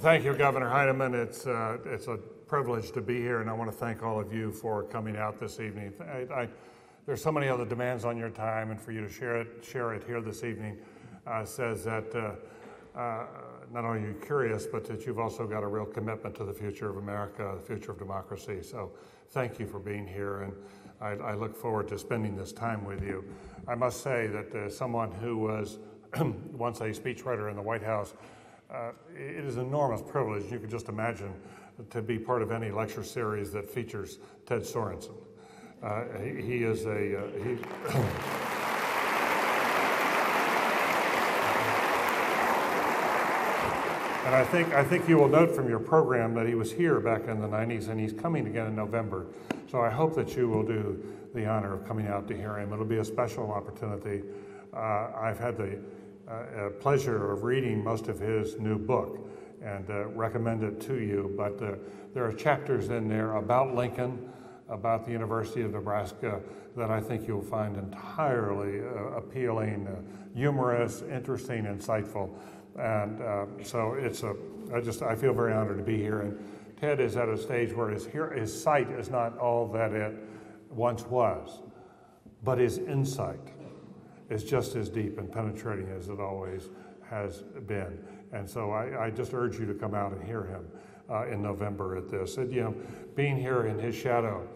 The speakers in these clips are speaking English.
thank you, Governor Heineman. It's, uh, it's a privilege to be here, and I want to thank all of you for coming out this evening. I, I, there's so many other demands on your time, and for you to share it, share it here this evening uh, says that uh, uh, not only are you curious, but that you've also got a real commitment to the future of America, the future of democracy. So thank you for being here, and I, I look forward to spending this time with you. I must say that uh, someone who was once a speechwriter in the White House, uh, it is an enormous privilege. You can just imagine to be part of any lecture series that features Ted Sorensen. Uh, he, he, is a uh, he. And I think, I think you will note from your program that he was here back in the 90s and he's coming again in November. So I hope that you will do the honor of coming out to hear him. It'll be a special opportunity. Uh, I've had the uh, pleasure of reading most of his new book and uh, recommend it to you. But uh, there are chapters in there about Lincoln, about the University of Nebraska that I think you'll find entirely appealing, humorous, interesting, insightful. And so it's a, I just, I feel very honored to be here. And Ted is at a stage where his, his sight is not all that it once was, but his insight is just as deep and penetrating as it always has been. And so I, I just urge you to come out and hear him uh, in November at this. And, you know, being here in his shadow,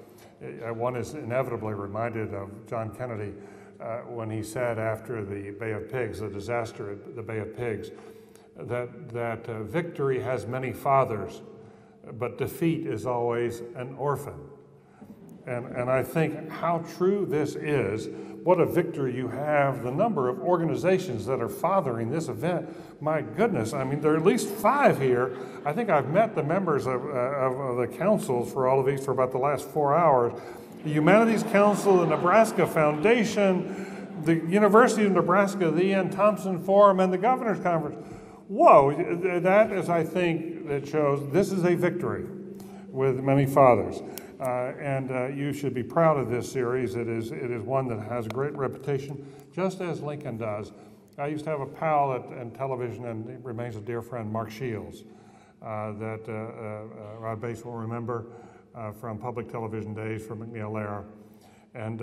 uh, one is inevitably reminded of John Kennedy uh, when he said after the Bay of Pigs, the disaster at the Bay of Pigs, that, that uh, victory has many fathers, but defeat is always an orphan. And, and I think how true this is, what a victory you have, the number of organizations that are fathering this event. My goodness, I mean, there are at least five here. I think I've met the members of, uh, of, the councils for all of these for about the last four hours. The Humanities Council, the Nebraska Foundation, the University of Nebraska, the E.N. Thompson Forum, and the Governor's Conference. Whoa, that is, I think, that shows this is a victory with many fathers. Uh, and uh, you should be proud of this series. It is, it is one that has a great reputation, just as Lincoln does. I used to have a pal at, in television, and he remains a dear friend, Mark Shields, uh, that uh, uh, Rod Bates will remember uh, from public television days from MacNeil And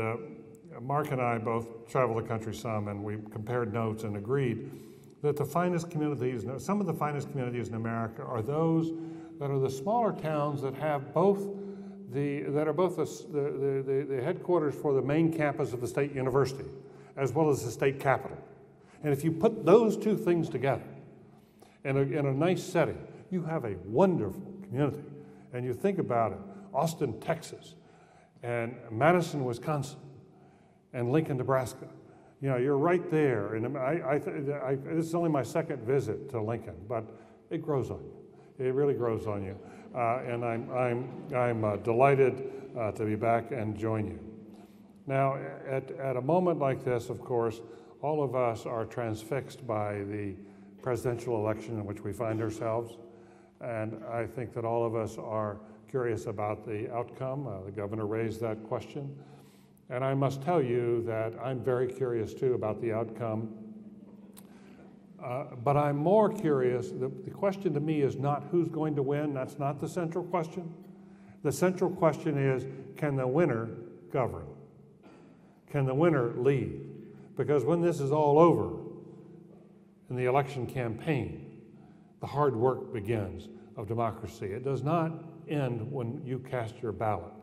Mark and I both traveled the country some, and we compared notes and agreed that the finest communities, some of the finest communities in America, are those that are the smaller towns that have both the, that are both the, the, the, the, headquarters for the main campus of the state university, as well as the state capital. And if you put those two things together in a, in a nice setting, you have a wonderful community. And you think about it Austin, Texas, and Madison, Wisconsin, and Lincoln, Nebraska. You know, you're right there. And I, I, I, this is only my second visit to Lincoln, but it grows on you. It really grows on you. Uh, and I'm, I'm, I'm uh, delighted uh, to be back and join you. Now, at, at a moment like this, of course, all of us are transfixed by the presidential election in which we find ourselves. And I think that all of us are curious about the outcome. Uh, the governor raised that question. And I must tell you that I'm very curious too about the outcome uh, but I'm more curious. The, the question to me is not who's going to win. That's not the central question. The central question is can the winner govern? Can the winner lead? Because when this is all over in the election campaign, the hard work begins of democracy. It does not end when you cast your ballot,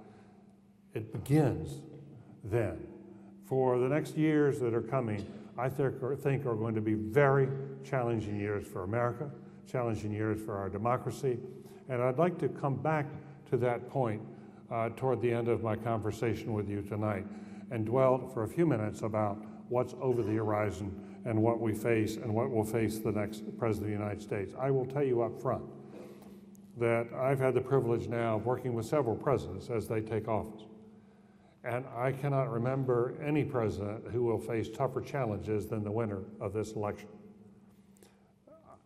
it begins then. For the next years that are coming, I think are, going to be very challenging years for America, challenging years for our democracy. And I'd like to come back to that point uh, toward the end of my conversation with you tonight and dwell for a few minutes about what's over the horizon and what we face and what will face the next President of the United States. I will tell you up front that I've had the privilege now of working with several presidents as they take office. And I cannot remember any president who will face tougher challenges than the winner of this election.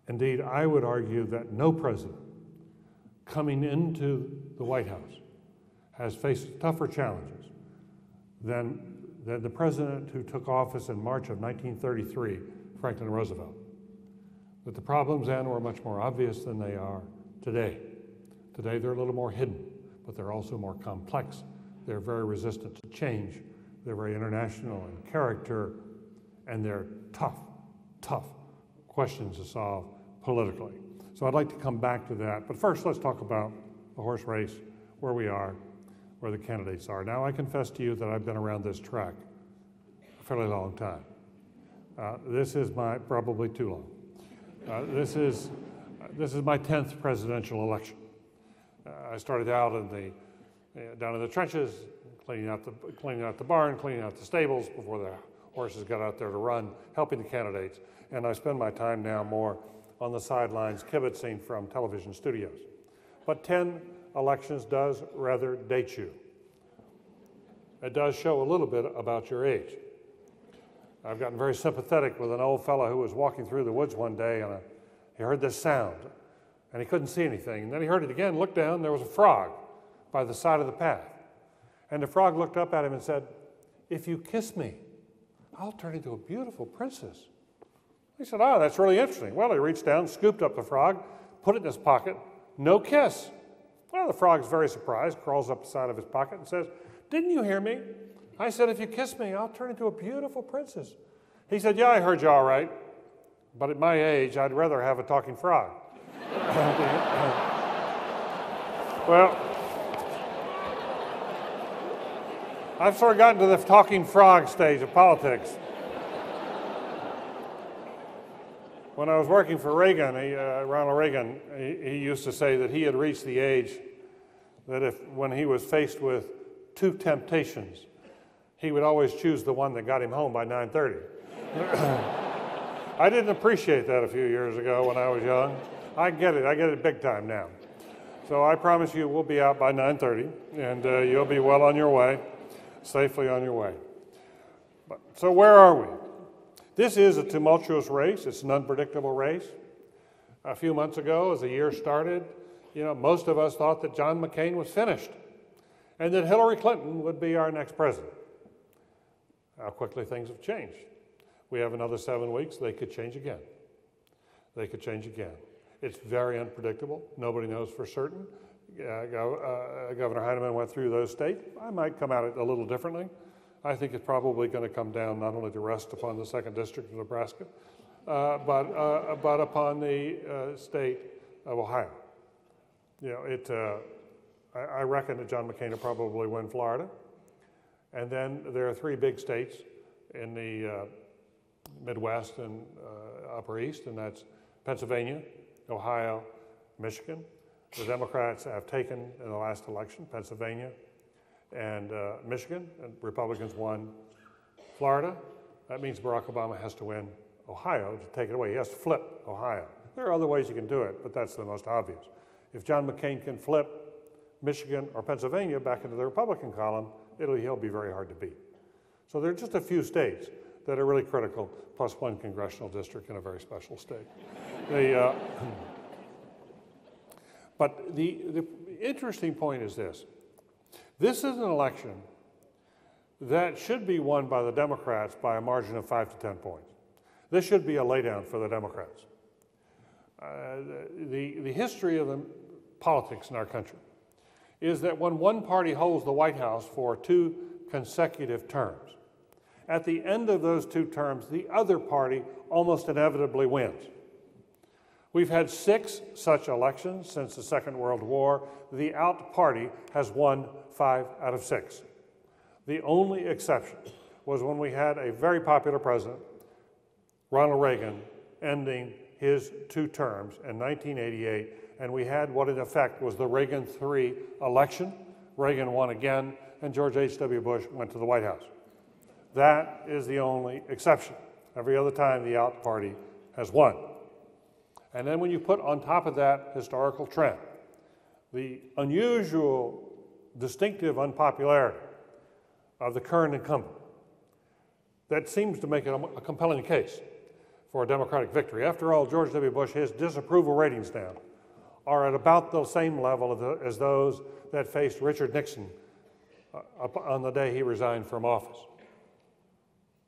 Indeed, I would argue that no president coming into the White House has faced tougher challenges than, than the president who took office in March of 1933, Franklin Roosevelt. That the problems then were much more obvious than they are today. Today they're a little more hidden, but they're also more complex. They're very resistant to change. They're very international in character, and they're tough, tough questions to solve politically. So I'd like to come back to that. But first, let's talk about the horse race, where we are, where the candidates are. Now, I confess to you that I've been around this track a fairly long time. Uh, this is my, probably too long. Uh, this, is, uh, this is my 10th presidential election. Uh, I started out in the, Uh, down in the trenches, cleaning out, the, cleaning out the barn, cleaning out the stables before the horses got out there to run, helping the candidates. And I spend my time now more on the sidelines kibitzing from television studios. But 10 elections does rather date you. It does show a little bit about your age. I've gotten very sympathetic with an old fellow who was walking through the woods one day and uh, he heard this sound and he couldn't see anything. And then he heard it again, looked down, there was a frog by the side of the path. And the frog looked up at him and said, If you kiss me, I'll turn into a beautiful princess. He said, Oh, that's really interesting. Well, he reached down, scooped up the frog, put it in his pocket, no kiss. Well, the frog's very surprised, crawls up the side of his pocket and says, Didn't you hear me? I said, If you kiss me, I'll turn into a beautiful princess. He said, Yeah, I heard you all right. But at my age, I'd rather have a talking frog. well, I've sort of gotten to the talking frog stage of politics. When I was working for Reagan, he, uh, Ronald Reagan, he, he used to say that he had reached the age that if, when he was faced with two temptations, he would always choose the one that got him home by 9:30. I didn't appreciate that a few years ago when I was young. I get it. I get it big time now. So I promise you, we'll be out by 9:30, and uh, you'll be well on your way, safely on your way. But, so where are we? This is a tumultuous race. It's an unpredictable race. A few months ago, as the year started, you know, most of us thought that John McCain was finished and that Hillary Clinton would be our next president. How quickly things have changed. We have another seven weeks, they could change again. They could change again. It's very unpredictable. Nobody knows for certain. Uh, Governor Heineman went through those states. I might come at it a little differently. I think it's probably going to come down not only to rest upon the second district of Nebraska, uh, but, uh, but upon the uh, state of Ohio. You know, it, uh, I, I, reckon that John McCain will probably win Florida. And then there are three big states in the uh, Midwest and Upper East, and that's Pennsylvania, Ohio, Michigan. The Democrats have taken in the last election Pennsylvania, and uh, Michigan, and Republicans won Florida. That means Barack Obama has to win Ohio to take it away. He has to flip Ohio. There are other ways you can do it, but that's the most obvious. If John McCain can flip Michigan or Pennsylvania back into the Republican column, it'll, he'll be very hard to beat. So there are just a few states that are really critical, plus one congressional district in a very special state. the, uh, but the, the interesting point is this this is an election that should be won by the Democrats by a margin of five to 10 points. This should be a laydown for the Democrats. Uh, the, the history of the politics in our country is that when one party holds the White House for two consecutive terms, at the end of those two terms, the other party almost inevitably wins. We've had six such elections since the Second World War. The out party has won five out of six. The only exception was when we had a very popular president, Ronald Reagan, ending his two terms in 1988, and we had what in effect was the Reagan 3 election. Reagan won again, and George H.W. Bush went to the White House. That is the only exception. Every other time, the out party has won. And then when you put on top of that historical trend, the unusual, distinctive unpopularity of the current incumbent, that seems to make it a compelling case for a Democratic victory. After all, George W. Bush, his disapproval ratings now are at about the same level as those that faced Richard Nixon uh, on the day he resigned from office.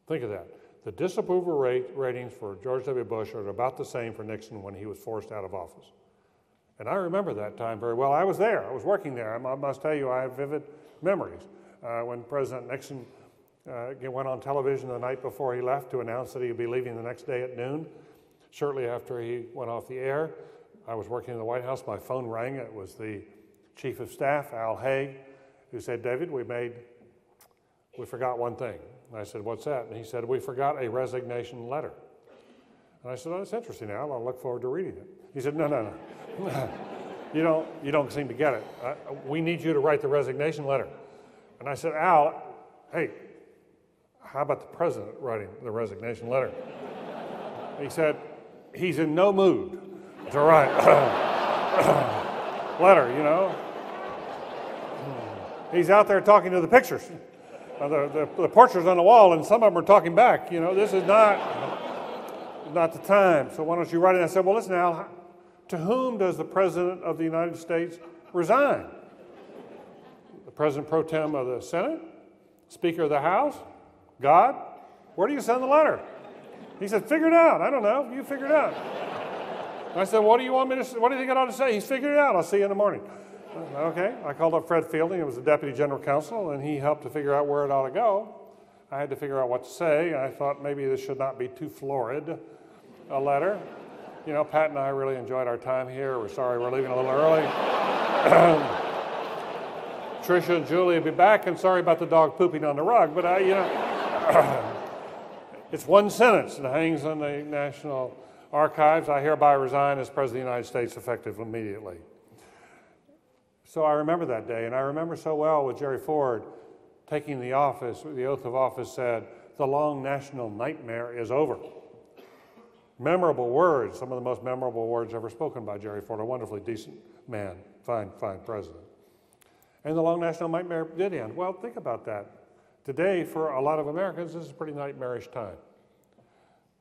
Think of that. The disapproval rate, ratings for George W. Bush are about the same for Nixon when he was forced out of office. And I remember that time very well. I was there, I was working there. I must tell you, I have vivid memories. Uh, when President Nixon uh, went on television the night before he left to announce that he would be leaving the next day at noon, shortly after he went off the air, I was working in the White House. My phone rang. It was the Chief of Staff, Al Haig, who said, David, we made, we forgot one thing. And I said, What's that? And he said, We forgot a resignation letter. And I said, Oh, that's interesting, Al. I'll look forward to reading it. He said, No, no, no. you, don't, you don't seem to get it. I, we need you to write the resignation letter. And I said, Al, hey, how about the president writing the resignation letter? he said, He's in no mood to write letter, you know. He's out there talking to the pictures, Uh, the, the, the portraits on the wall, and some of them are talking back. You know, this is not, not the time. So why don't you write it? I said, Well, listen, Al, to whom does the President of the United States resign? The President pro tem of the Senate? Speaker of the House? God? Where do you send the letter? He said, Figure it out. I don't know. You figure it out. I said, What do you want me to What do you think I ought to say? He's figured it out. I'll see you in the morning. Okay. I called up Fred Fielding, who was the deputy general counsel, and he helped to figure out where it ought to go. I had to figure out what to say. I thought maybe this should not be too florid a letter. You know, Pat and I really enjoyed our time here. We're sorry we're leaving a little early. Tricia and Julie will be back, and sorry about the dog pooping on the rug, but I, you know, it's one sentence that hangs on the National Archives. I hereby resign as President of the United States effective immediately. So I remember that day, and I remember so well with Jerry Ford taking the office, the oath of office said, The long national nightmare is over. Memorable words, some of the most memorable words ever spoken by Jerry Ford, a wonderfully decent man, fine, fine president. And the long national nightmare did end. Well, think about that. Today, for a lot of Americans, this is a pretty nightmarish time.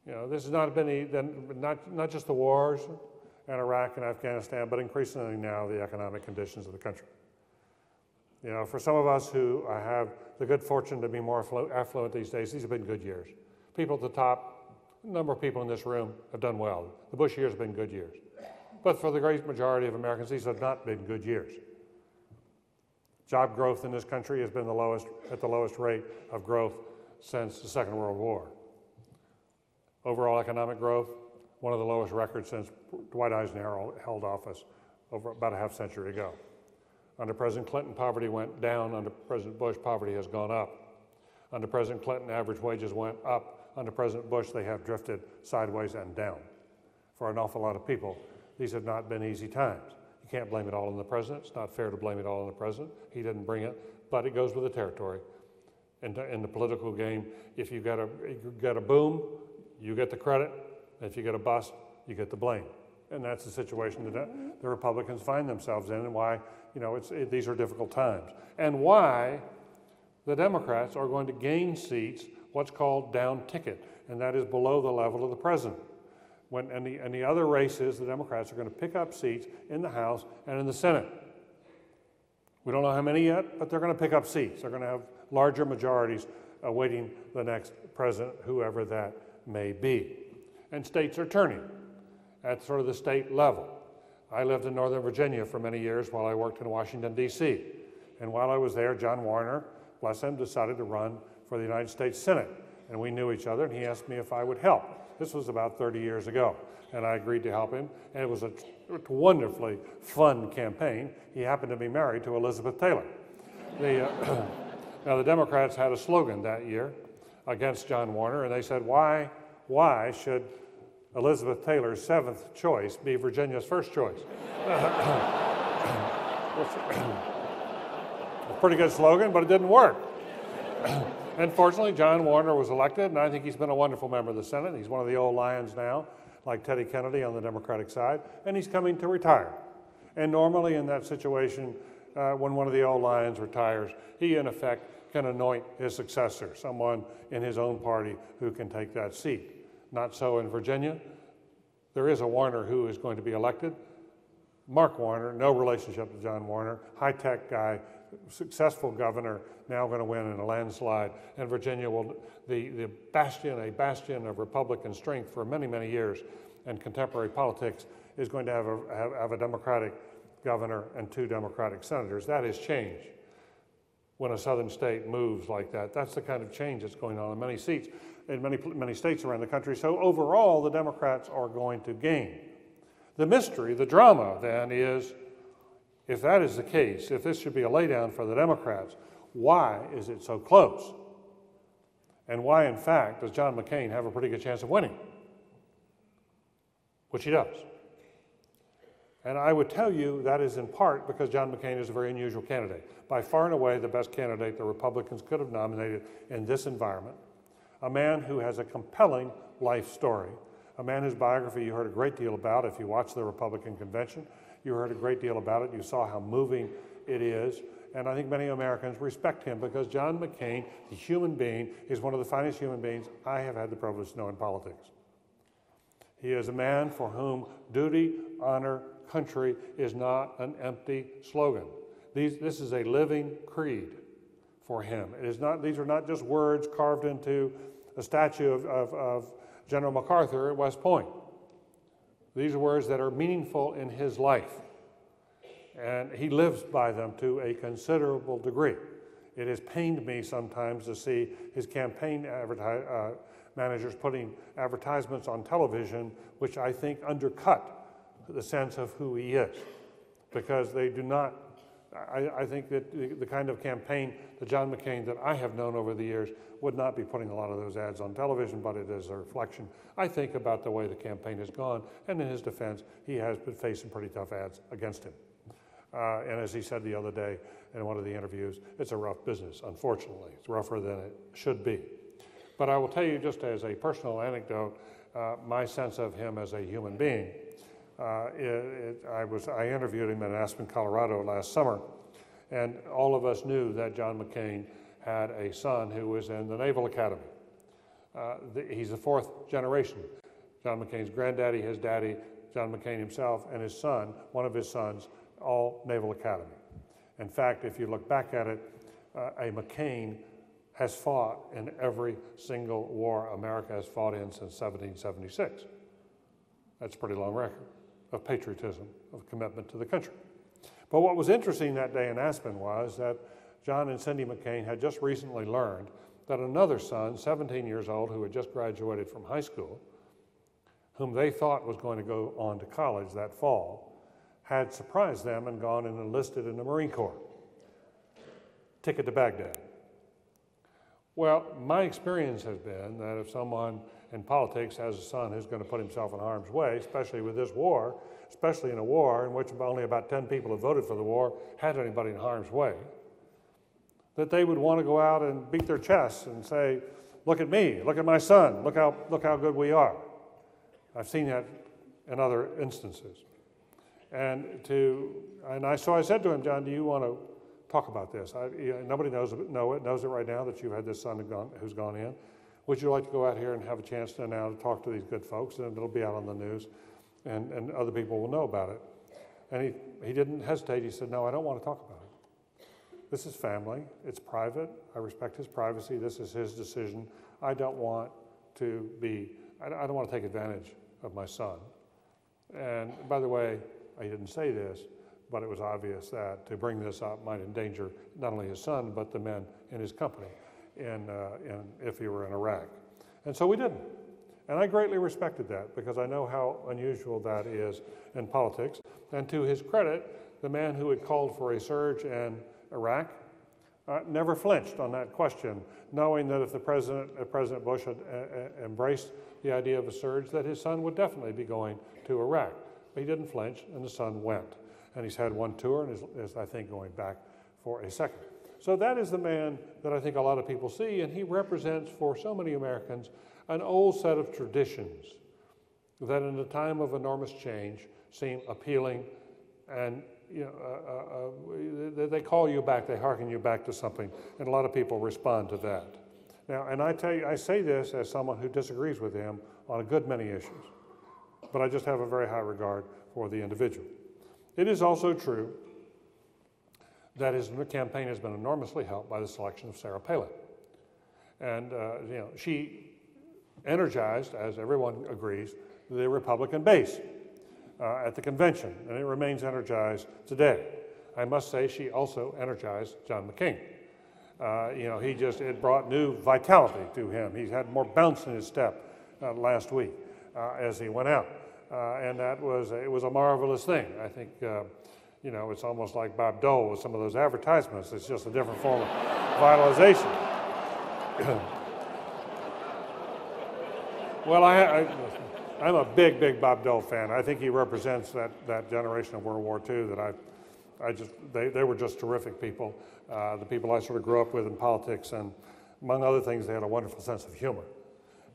You know, this has not been not, not just the wars, and Iraq and Afghanistan, but increasingly now the economic conditions of the country. You know, for some of us who uh, have the good fortune to be more affluent these days, these have been good years. People at the top, a number of people in this room have done well. The Bush years have been good years. But for the great majority of Americans, these have not been good years. Job growth in this country has been the lowest, at the lowest rate of growth since the Second World War. Overall economic growth, one of the lowest records since Dwight Eisenhower held office over about a half century ago. Under President Clinton, poverty went down. Under President Bush, poverty has gone up. Under President Clinton, average wages went up. Under President Bush, they have drifted sideways and down. For an awful lot of people, these have not been easy times. You can't blame it all on the president. It's not fair to blame it all on the president. He didn't bring it, but it goes with the territory. In, in the political game, if you get a, you get a boom, you get the credit. If you get a bust, you get the blame. And that's the situation that uh, the Republicans find themselves in, and why you know it, these are difficult times, and why the Democrats are going to gain seats, what's called down ticket, and that is below the level of the president. When and the, and the other races, the Democrats are going to pick up seats in the House and in the Senate. We don't know how many yet, but they're going to pick up seats. They're going to have larger majorities awaiting the next president, whoever that may be and states are turning at sort of the state level. I lived in Northern Virginia for many years while I worked in Washington, D.C. And while I was there, John Warner, bless him, decided to run for the United States Senate. And we knew each other, and he asked me if I would help. This was about 30 years ago, and I agreed to help him. And it was a wonderfully fun campaign. He happened to be married to Elizabeth Taylor. The, uh, now, the Democrats had a slogan that year against John Warner, and they said, Why, why should Elizabeth Taylor's seventh choice be Virginia's first choice. a pretty good slogan, but it didn't work. Unfortunately, John Warner was elected, and I think he's been a wonderful member of the Senate. He's one of the old lions now, like Teddy Kennedy on the Democratic side, and he's coming to retire. And normally, in that situation, uh, when one of the old lions retires, he, in effect, can anoint his successor, someone in his own party who can take that seat. Not so in Virginia. There is a Warner who is going to be elected. Mark Warner, no relationship to John Warner, high tech guy, successful governor now going to win in a landslide, and Virginia will, the, the bastion, a bastion of Republican strength for many, many years, and contemporary politics is going to have a, have, have a Democratic governor and two Democratic senators. That is change when a southern state moves like that. That's the kind of change that's going on in many seats, in many, many states around the country. So overall, the Democrats are going to gain. The mystery, the drama, then, is if that is the case, if this should be a laydown for the Democrats, why is it so close? And why, in fact, does John McCain have a pretty good chance of winning? Which he does. And I would tell you that is in part because John McCain is a very unusual candidate. By far and away, the best candidate the Republicans could have nominated in this environment. A man who has a compelling life story. A man whose biography you heard a great deal about if you watched the Republican convention. You heard a great deal about it. You saw how moving it is. And I think many Americans respect him because John McCain, the human being, is one of the finest human beings I have had the privilege to know in politics. He is a man for whom duty, honor, country is not an empty slogan. These, this is a living creed for him. It is not, these are not just words carved into a statue of, of, of General MacArthur at West Point. These are words that are meaningful in his life, and he lives by them to a considerable degree. It has pained me sometimes to see his campaign uh, managers putting advertisements on television, which I think undercut the sense of who he is, because they do not. I, I think that the, the, kind of campaign that John McCain that I have known over the years would not be putting a lot of those ads on television, but it is a reflection, I think, about the way the campaign has gone. And in his defense, he has been facing pretty tough ads against him. Uh, and as he said the other day in one of the interviews, it's a rough business, unfortunately. It's rougher than it should be. But I will tell you, just as a personal anecdote, uh, my sense of him as a human being. Uh, it, it, I, was, I interviewed him in Aspen, Colorado last summer, and all of us knew that John McCain had a son who was in the Naval Academy. Uh, the, he's the fourth generation. John McCain's granddaddy, his daddy, John McCain himself, and his son, one of his sons, all Naval Academy. In fact, if you look back at it, uh, a McCain has fought in every single war America has fought in since 1776. That's a pretty long record of patriotism, of commitment to the country. But what was interesting that day in Aspen was that John and Cindy McCain had just recently learned that another son, 17 years old, who had just graduated from high school, whom they thought was going to go on to college that fall, had surprised them and gone and enlisted in the Marine Corps. Ticket to Baghdad. Well, my experience has been that if someone in politics has a son who's going to put himself in harm's way, especially with this war, especially in a war in which only about 10 people have voted for the war had anybody in harm's way, that they would want to go out and beat their chests and say, Look at me, look at my son, look how, look how good we are. I've seen that in other instances. And, to, and I, so I said to him, John, do you want to talk about this? I, you know, nobody knows, know it, knows it right now that you've had this son who's gone, who's gone in. Would you like to go out here and have a chance to now to talk to these good folks? And it'll be out on the news, and, and other people will know about it. And he, he didn't hesitate. He said, No, I don't want to talk about it. This is family, it's private. I respect his privacy. This is his decision. I don't want to be, I don't want to take advantage of my son. And by the way, I didn't say this, but it was obvious that to bring this up might endanger not only his son, but the men in his company in, uh, in, if he were in Iraq. And so we didn't. And I greatly respected that because I know how unusual that is in politics. And to his credit, the man who had called for a surge in Iraq uh, never flinched on that question, knowing that if the president, if President Bush had uh, uh, embraced the idea of a surge, that his son would definitely be going to Iraq. But he didn't flinch, and the son went. And he's had one tour and is, is I think, going back for a second. So that is the man that I think a lot of people see, and he represents for so many Americans an old set of traditions that in a time of enormous change seem appealing and you know, uh, uh, uh, they call you back, they hearken you back to something, and a lot of people respond to that. Now, and I tell you, I say this as someone who disagrees with him on a good many issues, but I just have a very high regard for the individual. It is also true that his campaign has been enormously helped by the selection of Sarah Palin. And uh, you know, she energized, as everyone agrees, the Republican base uh, at the convention, and it remains energized today. I must say, she also energized John McCain. Uh, you know, he just, it brought new vitality to him. He's had more bounce in his step uh, last week uh, as he went out. Uh, and that was, it was a marvelous thing. I think, you know, it's almost like Bob Dole with some of those advertisements. It's just a different form of vitalization. well, I, I, I'm a big, big Bob Dole fan. I think he represents that, that generation of World War II that I, I just, they, they were just terrific people. Uh, the people I sort of grew up with in politics, and among other things, they had a wonderful sense of humor.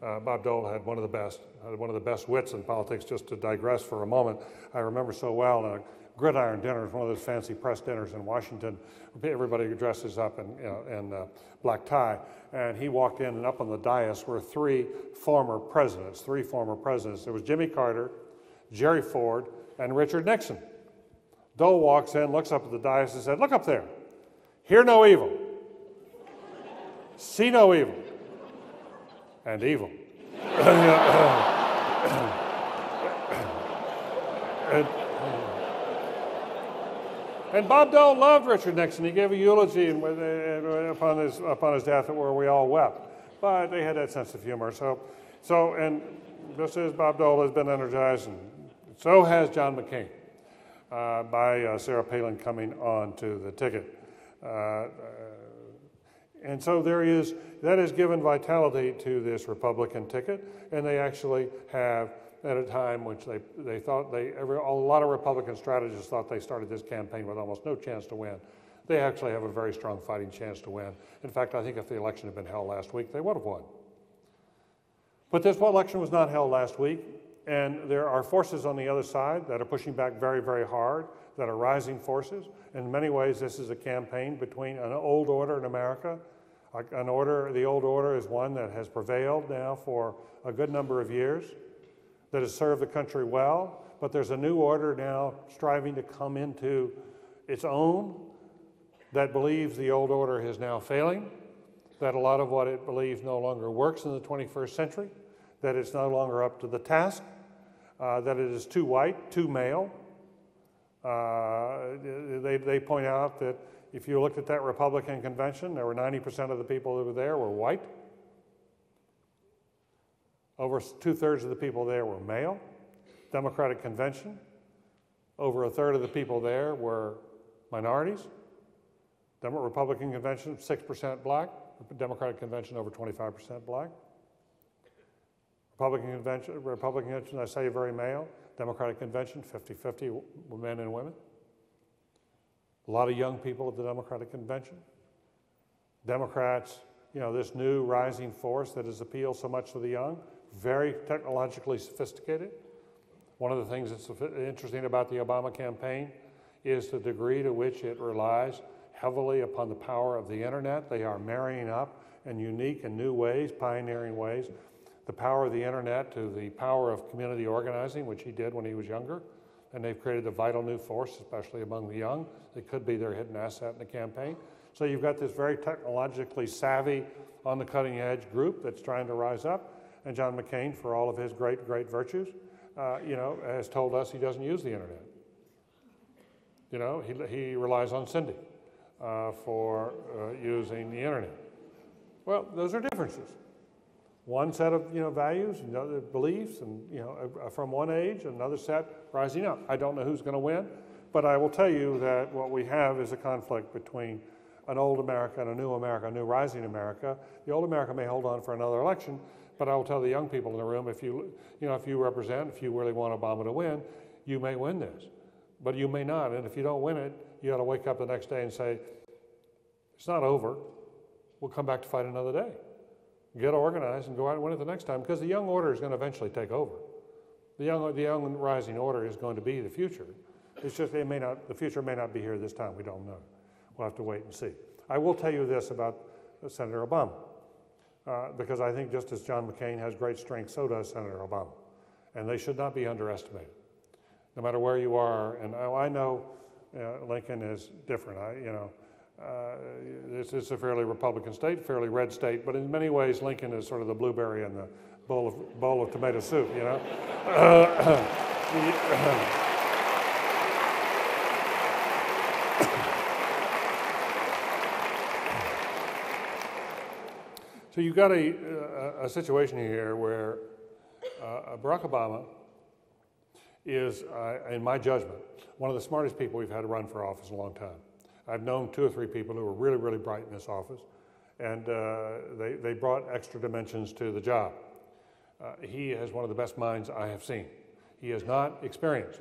Uh, Bob Dole had one of the best, had one of the best wits in politics. Just to digress for a moment, I remember so well gridiron dinner, is one of those fancy press dinners in Washington. Everybody dresses up in, in uh, black tie, and he walked in, and up on the dais were three former presidents. Three former presidents. There was Jimmy Carter, Jerry Ford, and Richard Nixon. Dole walks in, looks up at the dais, and said, "Look up there. Hear no evil, see no evil." and evil. and, Bob Dole loved Richard Nixon. He gave a eulogy upon his, upon his death where we all wept. But they had that sense of humor. So, so and just as Bob Dole has been energized, and so has John McCain uh, by uh, Sarah Palin coming on to the ticket. Uh, and so there is, that has given vitality to this Republican ticket, and they actually have, at a time which they, they thought they, every, a lot of Republican strategists thought they started this campaign with almost no chance to win. They actually have a very strong fighting chance to win. In fact, I think if the election had been held last week, they would have won. But this election was not held last week, and there are forces on the other side that are pushing back very, very hard, that are rising forces. In many ways, this is a campaign between an old order in America an order, the old order is one that has prevailed now for a good number of years, that has served the country well, but there's a new order now striving to come into its own that believes the old order is now failing, that a lot of what it believes no longer works in the 21st century, that it's no longer up to the task, uh, that it is too white, too male. Uh, they, they point out that if you looked at that Republican convention, there were 90% of the people who were there were white. Over two thirds of the people there were male. Democratic convention, over a third of the people there were minorities. Republican convention, 6% black. Democratic convention, over 25% black. Republican convention, Republican convention, I say very male. Democratic convention, 50 50 men and women. A lot of young people at the Democratic Convention. Democrats, you know, this new rising force that has appealed so much to the young, very technologically sophisticated. One of the things that's interesting about the Obama campaign is the degree to which it relies heavily upon the power of the internet. They are marrying up in unique and new ways, pioneering ways, the power of the internet to the power of community organizing, which he did when he was younger and they've created a vital new force, especially among the young. It could be their hidden asset in the campaign. So you've got this very technologically savvy, on the cutting edge group that's trying to rise up. And John McCain, for all of his great, great virtues, uh, you know, has told us he doesn't use the internet. You know, he, he relies on Cindy uh, for uh, using the internet. Well, those are differences one set of you know values, another beliefs, and you know from one age, another set rising up. I don't know who's going to win, but I will tell you that what we have is a conflict between an old America and a new America, a new rising America. The old America may hold on for another election, but I will tell the young people in the room: if you you know if you represent, if you really want Obama to win, you may win this, but you may not. And if you don't win it, you got to wake up the next day and say, "It's not over. We'll come back to fight another day." get organized and go out and win it the next time because the young order is going to eventually take over. The young, the young rising order is going to be the future. It's just it may not, the future may not be here this time. We don't know. We'll have to wait and see. I will tell you this about Senator Obama, uh, because I think just as John McCain has great strength, so does Senator Obama. And they should not be underestimated. No matter where you are, and I know Uh, Lincoln is different. I, you know, uh, this is a fairly Republican state, fairly red state, but in many ways, Lincoln is sort of the blueberry in the bowl of, bowl of tomato soup, you know? so you've got a, a, a situation here where uh, Barack Obama is, uh, in my judgment, one of the smartest people we've had run for office in a long time. I've known two or three people who were really, really bright in this office, and uh, they, they brought extra dimensions to the job. Uh, he has one of the best minds I have seen. He is not experienced.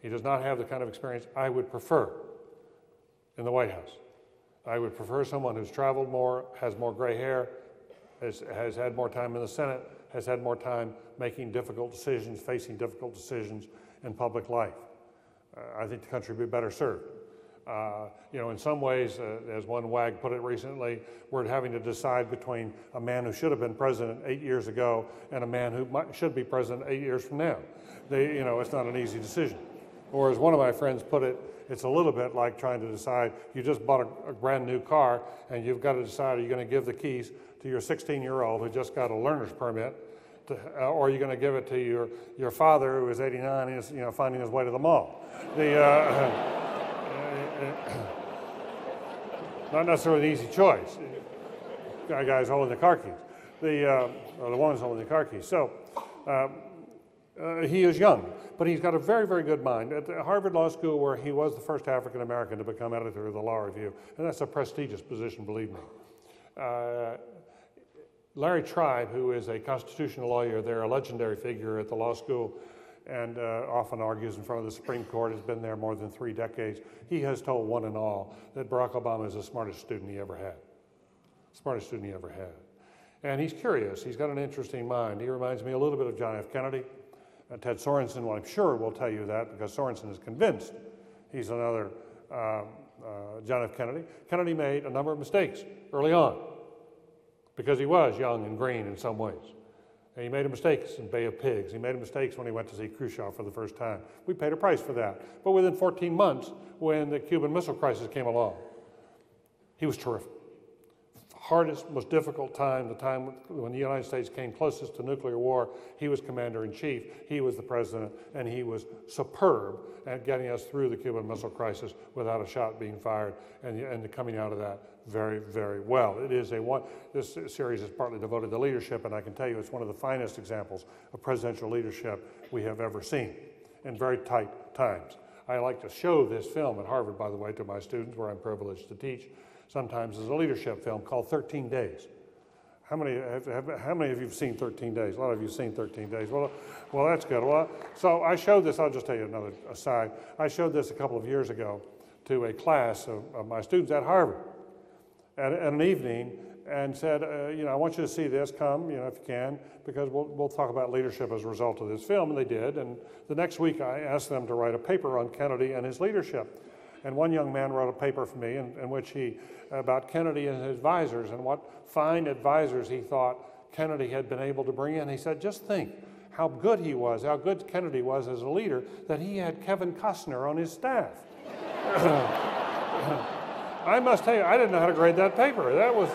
He does not have the kind of experience I would prefer in the White House. I would prefer someone who's traveled more, has more gray hair, has, has had more time in the Senate, has had more time making difficult decisions, facing difficult decisions in public life. Uh, I think the country would be better served. Uh, you know, in some ways, uh, as one wag put it recently, we're having to decide between a man who should have been president eight years ago and a man who might, should be president eight years from now. They, you know, it's not an easy decision. Or as one of my friends put it, it's a little bit like trying to decide you just bought a, a brand new car and you've got to decide are you going to give the keys to your 16 year old who just got a learner's permit to, uh, or are you going to give it to your, your father who is 89 and is you know, finding his way to the mall? The, uh, not necessarily an easy choice. Guy guy's holding the car keys, the uh, or the woman's holding the car keys. So um, uh, he is young, but he's got a very, very good mind. At Harvard Law School, where he was the first African American to become editor of the Law Review, and that's a prestigious position, believe me. Uh, Larry Tribe, who is a constitutional lawyer, they're a legendary figure at the law school and uh, often argues in front of the Supreme Court, has been there more than three decades. He has told one and all that Barack Obama is the smartest student he ever had. Smartest student he ever had. And he's curious. He's got an interesting mind. He reminds me a little bit of John F. Kennedy. Uh, Ted Sorensen, well, I'm sure will tell you that because Sorensen is convinced he's another uh, uh, John F. Kennedy. Kennedy made a number of mistakes early on because he was young and green in some ways. And he made mistakes in Bay of Pigs. He made mistakes when he went to see Khrushchev for the first time. We paid a price for that. But within 14 months, when the Cuban Missile Crisis came along, he was terrific. Hardest, most difficult time, the time when the United States came closest to nuclear war, he was commander in chief, he was the president, and he was superb at getting us through the Cuban Missile Crisis without a shot being fired and, and coming out of that very, very well. It is a one, this series is partly devoted to leadership, and I can tell you it's one of the finest examples of presidential leadership we have ever seen in very tight times. I like to show this film at Harvard, by the way, to my students, where I'm privileged to teach, sometimes as a leadership film called 13 Days. How many, have, have, how many of you have seen 13 Days? A lot of you have seen 13 Days. Well, well, that's good. Well, so I showed this, I'll just tell you another aside. I showed this a couple of years ago to a class of, of my students at Harvard at, at an evening and said, uh, you know, I want you to see this, come, you know, if you can, because we'll, we'll talk about leadership as a result of this film. And they did. And the next week, I asked them to write a paper on Kennedy and his leadership. And one young man wrote a paper for me in, in which he, about Kennedy and his advisors and what fine advisors he thought Kennedy had been able to bring in. He said, just think how good he was, how good Kennedy was as a leader, that he had Kevin Costner on his staff. I must tell you, I didn't know how to grade that paper. That was,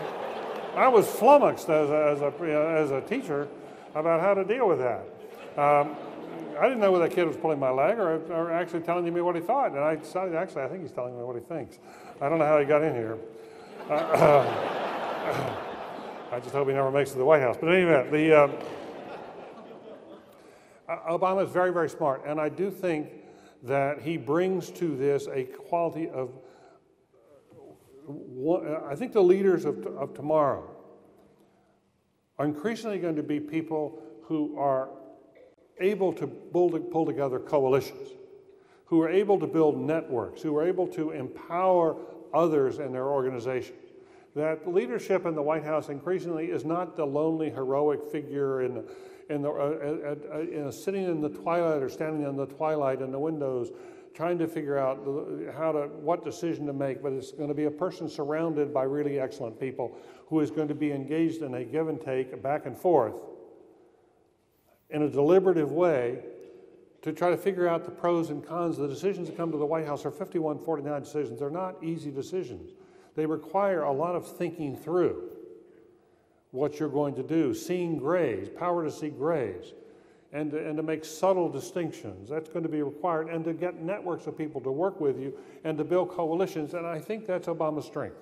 I was flummoxed as a, as a, as a teacher about how to deal with that. Um, I didn't know whether that kid was pulling my leg or, or actually telling me what he thought. And I decided, actually, I think he's telling me what he thinks. I don't know how he got in here. Uh, I just hope he never makes it to the White House. But anyway, the, um, Obama is very, very smart. And I do think that he brings to this a quality of I think the leaders of, of tomorrow are increasingly going to be people who are able to pull together coalitions, who are able to build networks, who are able to empower others in their organizations. That leadership in the White House increasingly is not the lonely, heroic figure in, in the, uh, uh, uh, sitting in the twilight or standing in the twilight in the windows trying to figure out how to what decision to make but it's going to be a person surrounded by really excellent people who is going to be engaged in a give and take back and forth in a deliberative way to try to figure out the pros and cons. The decisions that come to the White House are 51 49 decisions. They're not easy decisions. They require a lot of thinking through what you're going to do, seeing grays, power to see grays, and to, and to make subtle distinctions. That's going to be required, and to get networks of people to work with you and to build coalitions. And I think that's Obama's strength.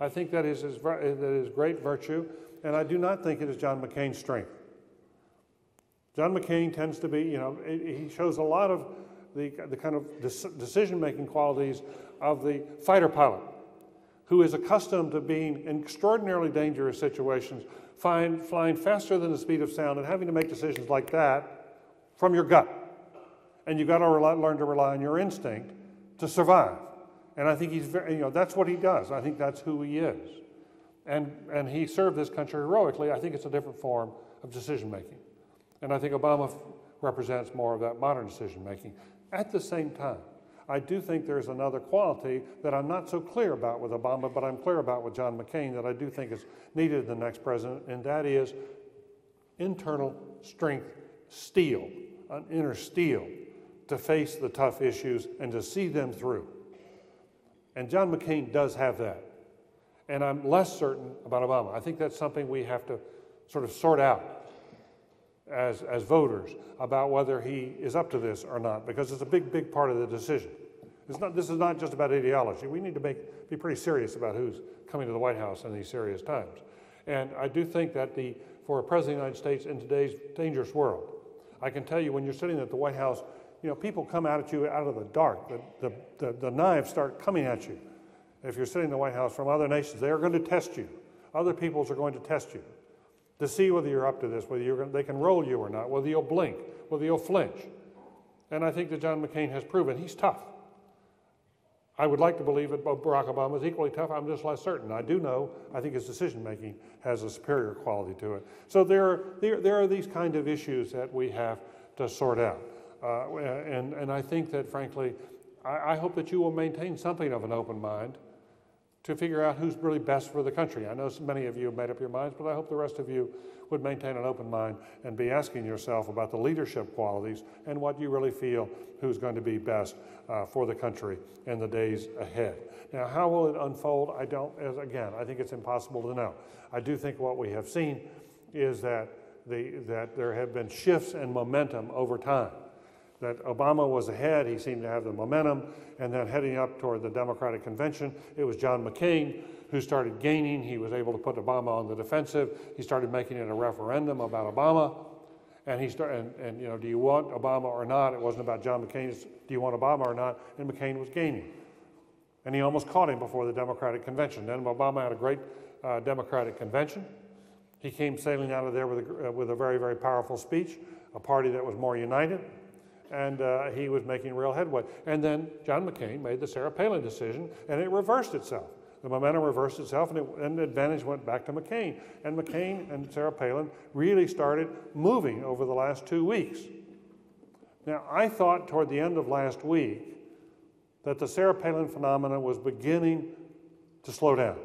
I think that is his, that is great virtue, and I do not think it is John McCain's strength. John McCain tends to be, you know, he shows a lot of the, the kind of decision making qualities of the fighter pilot who is accustomed to being in extraordinarily dangerous situations, flying, flying faster than the speed of sound, and having to make decisions like that from your gut. And you've got to rely, learn to rely on your instinct to survive. And I think he's very, you know, that's what he does. I think that's who he is. And, and he served this country heroically. I think it's a different form of decision making. And I think Obama represents more of that modern decision making. At the same time, I do think there's another quality that I'm not so clear about with Obama, but I'm clear about with John McCain that I do think is needed in the next president, and that is internal strength, steel, an inner steel to face the tough issues and to see them through. And John McCain does have that. And I'm less certain about Obama. I think that's something we have to sort of sort out as, as voters about whether he is up to this or not, because it's a big, big part of the decision. It's not, this is not just about ideology. We need to make, be pretty serious about who's coming to the White House in these serious times. And I do think that the, for a president of the United States in today's dangerous world, I can tell you when you're sitting at the White House, you know, people come at you out of the dark. The, the, the, the knives start coming at you. If you're sitting in the White House from other nations, they are going to test you. Other peoples are going to test you to see whether you're up to this, whether going, they can roll you or not, whether you'll blink, whether you'll flinch. And I think that John McCain has proven he's tough. I would like to believe that Barack Obama is equally tough. I'm just less certain. I do know, I think his decision making has a superior quality to it. So there are, there, there are these kind of issues that we have to sort out. Uh, and, and I think that, frankly, I, I, hope that you will maintain something of an open mind to figure out who's really best for the country. I know many of you have made up your minds, but I hope the rest of you would maintain an open mind and be asking yourself about the leadership qualities and what you really feel who's going to be best uh, for the country in the days ahead. Now, how will it unfold? I don't, as again, I think it's impossible to know. I do think what we have seen is that, the, that there have been shifts in momentum over time that Obama was ahead. He seemed to have the momentum. And then heading up toward the Democratic convention, it was John McCain who started gaining. He was able to put Obama on the defensive. He started making it a referendum about Obama. And he started, and, and you know, do you want Obama or not? It wasn't about John McCain. It's, do you want Obama or not? And McCain was gaining. And he almost caught him before the Democratic convention. Then Obama had a great uh, Democratic convention. He came sailing out of there with a, uh, with a very, very powerful speech, a party that was more united and uh, he was making real headway. And then John McCain made the Sarah Palin decision, and it reversed itself. The momentum reversed itself, and, it, and, the advantage went back to McCain. And McCain and Sarah Palin really started moving over the last two weeks. Now, I thought toward the end of last week that the Sarah Palin phenomenon was beginning to slow down.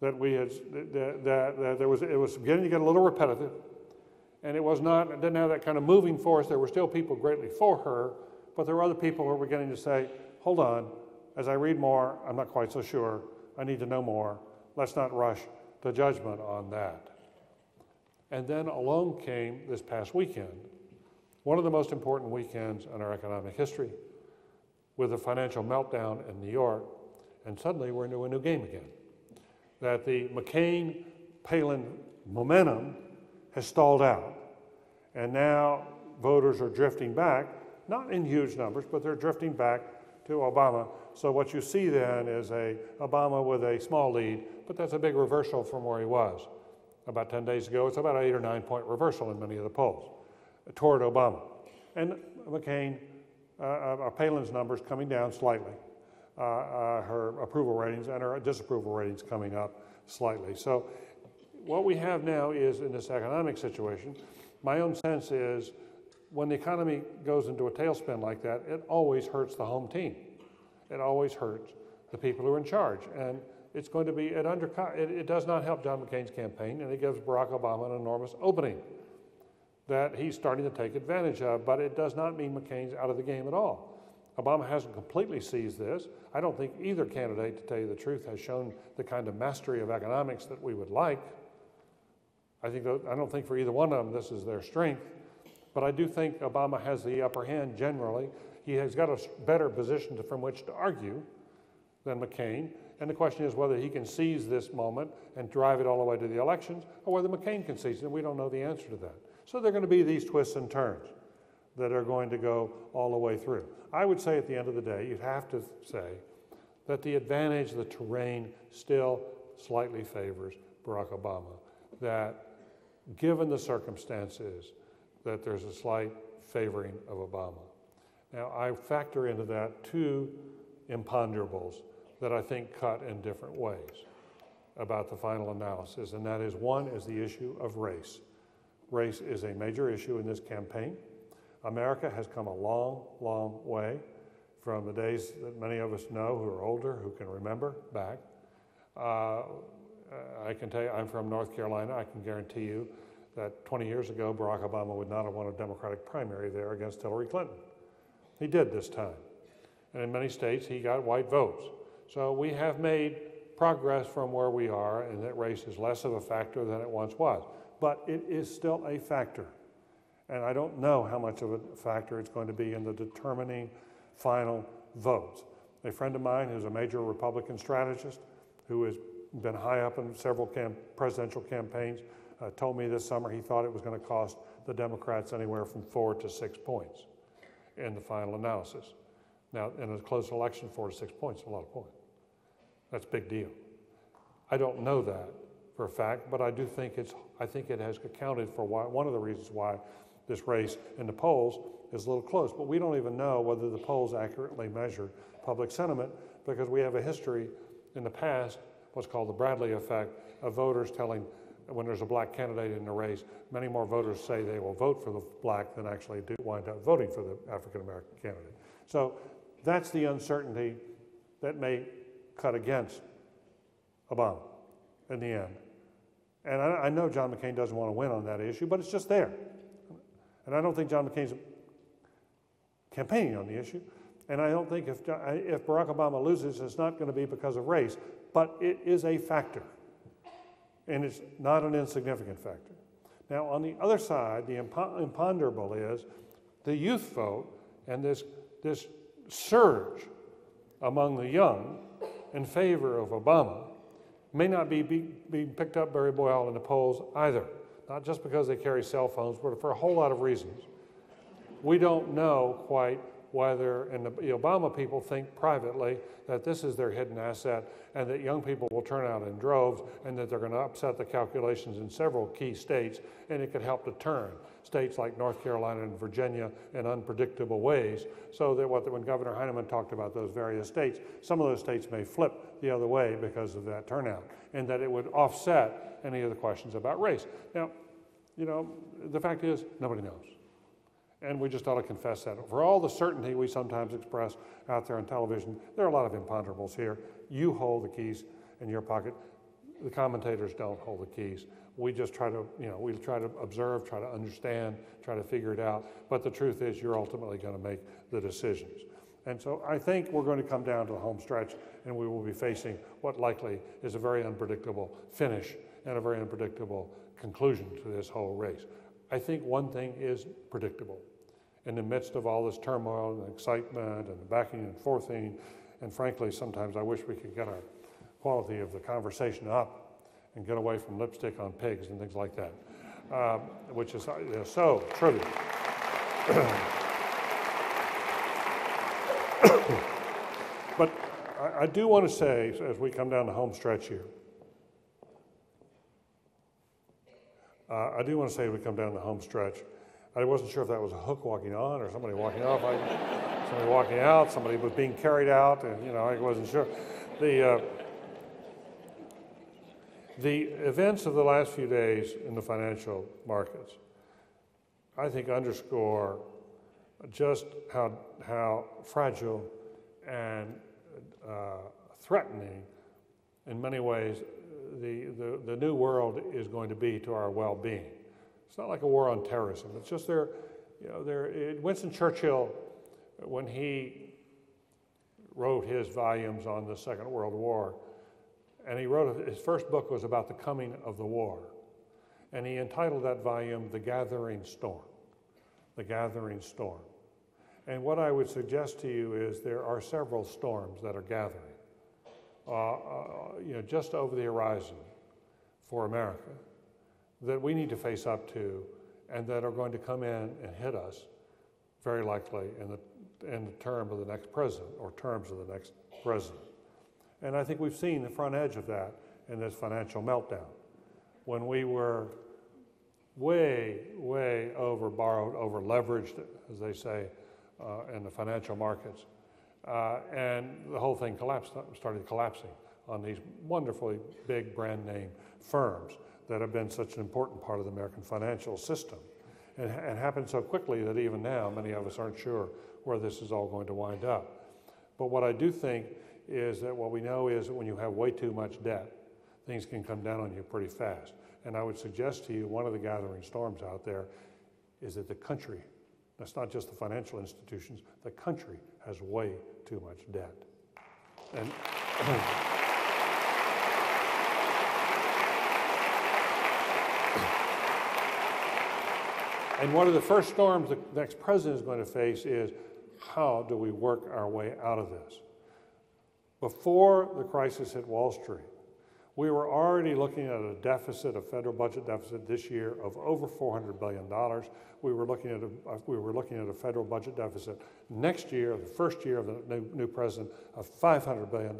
That we had that, that, that there was it was beginning to get a little repetitive and it was not, it didn't have that kind of moving force. There were still people greatly for her, but there were other people who were beginning to say, hold on, as I read more, I'm not quite so sure. I need to know more. Let's not rush to judgment on that. And then along came this past weekend, one of the most important weekends in our economic history, with a financial meltdown in New York, and suddenly we're into a new game again. That the McCain Palin momentum has stalled out. And now voters are drifting back, not in huge numbers, but they're drifting back to Obama. So what you see then is a Obama with a small lead, but that's a big reversal from where he was about 10 days ago. It's about an eight or nine point reversal in many of the polls toward Obama. And McCain, uh, uh, Palin's numbers coming down slightly. Uh, uh, her approval ratings and her disapproval ratings coming up slightly. So what we have now is in this economic situation, my own sense is when the economy goes into a tailspin like that, it always hurts the home team. It always hurts the people who are in charge. And it's going to be, it, undercut, it, it does not help John McCain's campaign, and it gives Barack Obama an enormous opening. that he's starting to take advantage of, but it does not mean McCain's out of the game at all. Obama hasn't completely seized this. I don't think either candidate, to tell you the truth, has shown the kind of mastery of economics that we would like. I, think I don't think for either one of them this is their strength, but I do think Obama has the upper hand generally. He has got a better position to, from which to argue than McCain. And the question is whether he can seize this moment and drive it all the way to the elections, or whether McCain can seize it. And we don't know the answer to that. So there are going to be these twists and turns that are going to go all the way through. I would say at the end of the day, you'd have to say that the advantage, the terrain still slightly favors Barack Obama. That given the circumstances, that there's a slight favoring of Obama. Now, I factor into that two imponderables that I think cut in different ways about the final analysis, and that is one is the issue of race. Race is a major issue in this campaign. America has come a long, long way from the days that many of us know who are older, who can remember back. Uh, Uh, I can tell you, I'm from North Carolina. I can guarantee you that 20 years ago, Barack Obama would not have won a Democratic primary there against Hillary Clinton. He did this time. And in many states, he got white votes. So we have made progress from where we are, and that race is less of a factor than it once was. But it is still a factor. And I don't know how much of a factor it's going to be in the determining final votes. A friend of mine who's a major Republican strategist who has been high up in several camp presidential campaigns uh, told me this summer he thought it was going to cost the Democrats anywhere from four to six points in the final analysis. Now, in a close election, four to six points is a lot of points. That's a big deal. I don't know that for a fact, but I do think it's, I think it has accounted for why, one of the reasons why this race in the polls is a little close. But we don't even know whether the polls accurately measure public sentiment because we have a history in the past, what's called the Bradley effect, of voters telling when there's a black candidate in the race, many more voters say they will vote for the black than actually do wind up voting for the African American candidate. So that's the uncertainty that may cut against Obama in the end. And I, I know John McCain doesn't want to win on that issue, but it's just there. And I don't think John McCain's campaigning on the issue. And I don't think if, if Barack Obama loses, it's not going to be because of race, but it is a factor. And it's not an insignificant factor. Now, on the other side, the imponderable is the youth vote and this, this surge among the young in favor of Obama may not be being picked up very well in the polls either. Not just because they carry cell phones, but for a whole lot of reasons. We don't know quite whether, and the Obama people think privately that this is their hidden asset and that young people will turn out in droves and that they're going to upset the calculations in several key states and it could help to turn states like North Carolina and Virginia in unpredictable ways so that what, when Governor Heineman talked about those various states, some of those states may flip the other way because of that turnout and that it would offset any of the questions about race. Now, you know, the fact is nobody knows. And we just ought to confess that. For all the certainty we sometimes express out there on television, there are a lot of imponderables here. You hold the keys in your pocket. The commentators don't hold the keys. We just try to, you know, we try to observe, try to understand, try to figure it out. But the truth is, you're ultimately going to make the decisions. And so I think we're going to come down to the home stretch and we will be facing what likely is a very unpredictable finish and a very unpredictable conclusion to this whole race. I think one thing is predictable in the midst of all this turmoil and excitement and backing and forthing. And frankly, sometimes I wish we could get our quality of the conversation up and get away from lipstick on pigs and things like that, uh, which is uh, so trivial. but I, I do want to say, as we come down the home stretch here, uh, I do want to say, as we come down the home stretch, I wasn't sure if that was a hook walking on or somebody walking off. I, somebody walking out, somebody was being carried out, and you know, I wasn't sure. The, uh, the events of the last few days in the financial markets, I think, underscore just how, how fragile and uh, threatening, in many ways, the, the, the new world is going to be to our well being. It's not like a war on terrorism. It's just there, you know, there, Winston Churchill, when he wrote his volumes on the Second World War, and he wrote, his first book was about the coming of the war. And he entitled that volume The Gathering Storm. The Gathering Storm. And what I would suggest to you is there are several storms that are gathering, uh, uh, you know, just over the horizon for America that we need to face up to and that are going to come in and hit us very likely in the, in the term of the next president or terms of the next president. And I think we've seen the front edge of that in this financial meltdown. When we were way, way over borrowed, over leveraged, as they say, uh, in the financial markets. Uh, and the whole thing collapsed, started collapsing on these wonderfully big brand name firms that have been such an important part of the American financial system. And it happened so quickly that even now, many of us aren't sure where this is all going to wind up. But what I do think is that what we know is that when you have way too much debt, things can come down on you pretty fast. And I would suggest to you one of the gathering storms out there is that the country, that's not just the financial institutions, the country has way too much debt. And And one of the first storms the next president is going to face is how do we work our way out of this? Before the crisis hit Wall Street, we were already looking at a deficit, a federal budget deficit this year of over $400 billion. We were looking at a, uh, we were looking at a federal budget deficit next year, the first year of the new, new president, of $500 billion.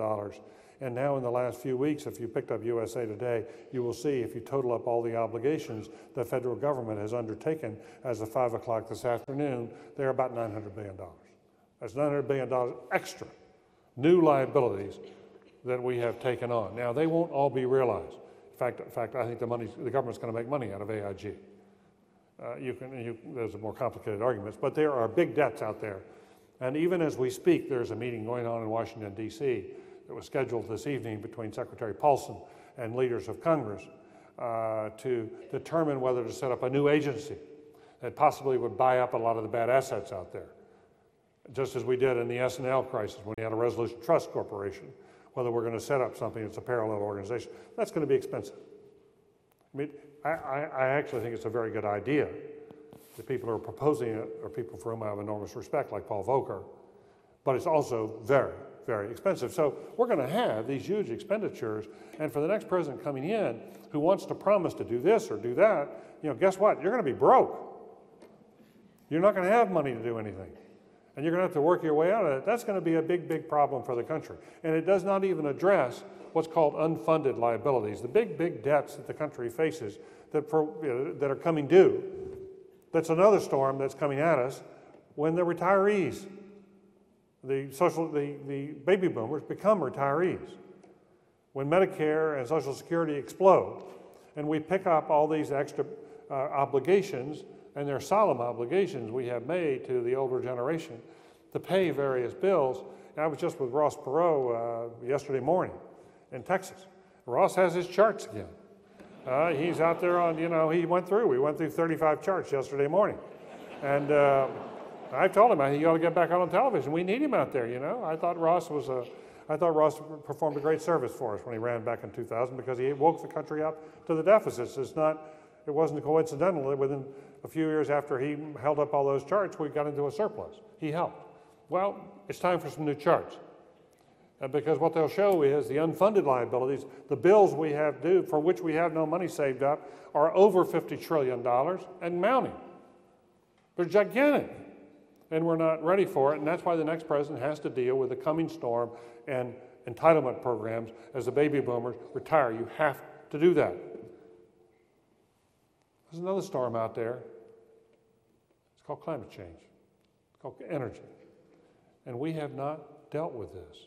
And now, in the last few weeks, if you picked up USA Today, you will see if you total up all the obligations the federal government has undertaken as of 5 o'clock this afternoon, they're about $900 billion. That's $900 billion extra new liabilities that we have taken on. Now, they won't all be realized. In fact, in fact I think the, the government's going to make money out of AIG. Uh, you can, you, there's more complicated arguments, but there are big debts out there. And even as we speak, there's a meeting going on in Washington, D.C. that was scheduled this evening between Secretary Paulson and leaders of Congress uh, to determine whether to set up a new agency that possibly would buy up a lot of the bad assets out there just as we did in the S&L crisis when we had a Resolution Trust Corporation, whether we're going to set up something that's a parallel organization. That's going to be expensive. I mean, I, I actually think it's a very good idea. The people who are proposing it are people for whom I have enormous respect, like Paul Volcker, but it's also very, very expensive. So we're going to have these huge expenditures, and for the next president coming in who wants to promise to do this or do that, you know, guess what? You're going to be broke. You're not going to have money to do anything and you're going to have to work your way out of it, that's going to be a big, big problem for the country. And it does not even address what's called unfunded liabilities, the big, big debts that the country faces that, for, that are coming due. That's another storm that's coming at us when the retirees, the, social, the, the baby boomers become retirees. When Medicare and Social Security explode, and we pick up all these extra uh, obligations and they're solemn obligations we have made to the older generation to pay various bills. And I was just with Ross Perot uh, yesterday morning in Texas. Ross has his charts again. Uh, he's out there on, you know, he went through, we went through 35 charts yesterday morning. And uh, I told him, I think you ought to get back out on television. We need him out there, you know. I thought Ross was a, I thought Ross performed a great service for us when he ran back in 2000 because he woke the country up to the deficits. It's not, it wasn't coincidental that within a few years after he held up all those charts, we got into a surplus. He helped. Well, it's time for some new charts. Because what they'll show is the unfunded liabilities, the bills we have due for which we have no money saved up, are over $50 trillion and mounting. They're gigantic. And we're not ready for it. And that's why the next president has to deal with the coming storm and entitlement programs as the baby boomers retire. You have to do that. There's another storm out there. It's called climate change, it's called energy. And we have not dealt with this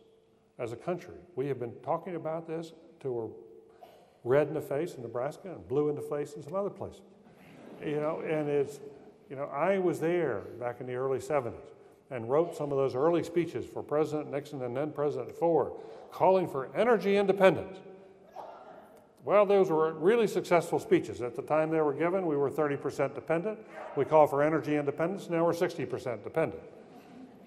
as a country. We have been talking about this till we're red in the face in Nebraska and blue in the face in some other places. You know, and it's, you know, I was there back in the early 70s and wrote some of those early speeches for President Nixon and then President Ford calling for energy independence. Well, those were really successful speeches. At the time they were given, we were 30% dependent. We call for energy independence. Now we're 60% dependent.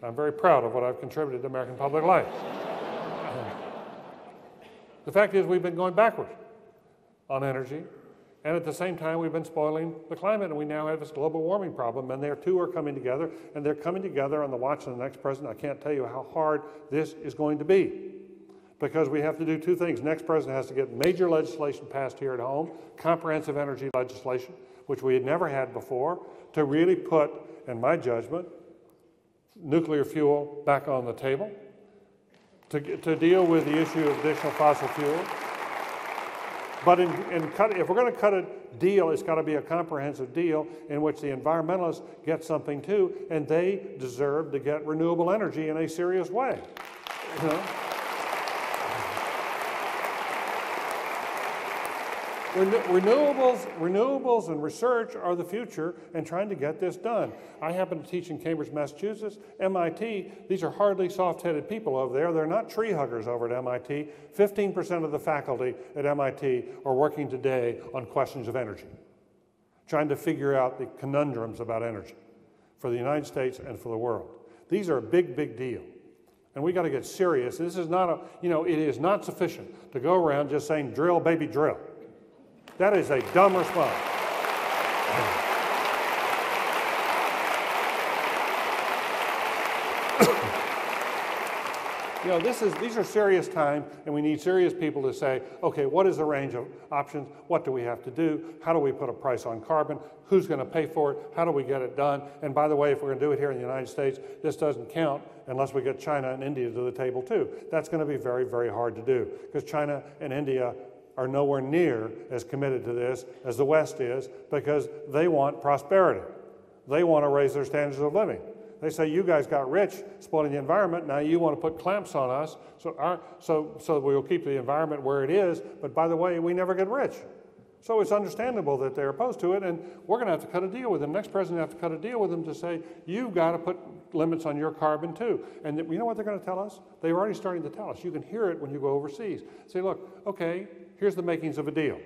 I'm very proud of what I've contributed to American public life. the fact is, we've been going backwards on energy, and at the same time, we've been spoiling the climate, and we now have this global warming problem, and their two are coming together, and they're coming together on the watch of the next president. I can't tell you how hard this is going to be because we have to do two things. Next president has to get major legislation passed here at home, comprehensive energy legislation, which we had never had before, to really put, in my judgment, nuclear fuel back on the table, to, to deal with the issue of additional fossil fuel. But in, in cut, if we're going to cut a deal, it's got to be a comprehensive deal in which the environmentalists get something too, and they deserve to get renewable energy in a serious way. You know? Renewables, renewables and research are the future and trying to get this done. I happen to teach in Cambridge, Massachusetts. MIT, these are hardly soft headed people over there. They're not tree huggers over at MIT. 15% of the faculty at MIT are working today on questions of energy, trying to figure out the conundrums about energy for the United States and for the world. These are a big, big deal. And we got to get serious. This is not a, you know, it is not sufficient to go around just saying drill, baby, drill. That is a dumb response. you know, this is, these are serious times, and we need serious people to say, okay, what is the range of options? What do we have to do? How do we put a price on carbon? Who's going to pay for it? How do we get it done? And by the way, if we're going to do it here in the United States, this doesn't count unless we get China and India to the table too. That's going to be very, very hard to do because China and India are nowhere near as committed to this as the West is because they want prosperity. They want to raise their standards of living. They say, You guys got rich spoiling the environment, now you want to put clamps on us so, our, so, so we'll keep the environment where it is, but by the way, we never get rich. So it's understandable that they're opposed to it, and we're going to have to cut a deal with them. Next president have to cut a deal with them to say, you've got to put limits on your carbon too. And you know what they're going to tell us? They're already starting to tell us. You can hear it when you go overseas. Say, look, okay, here's the makings of a deal.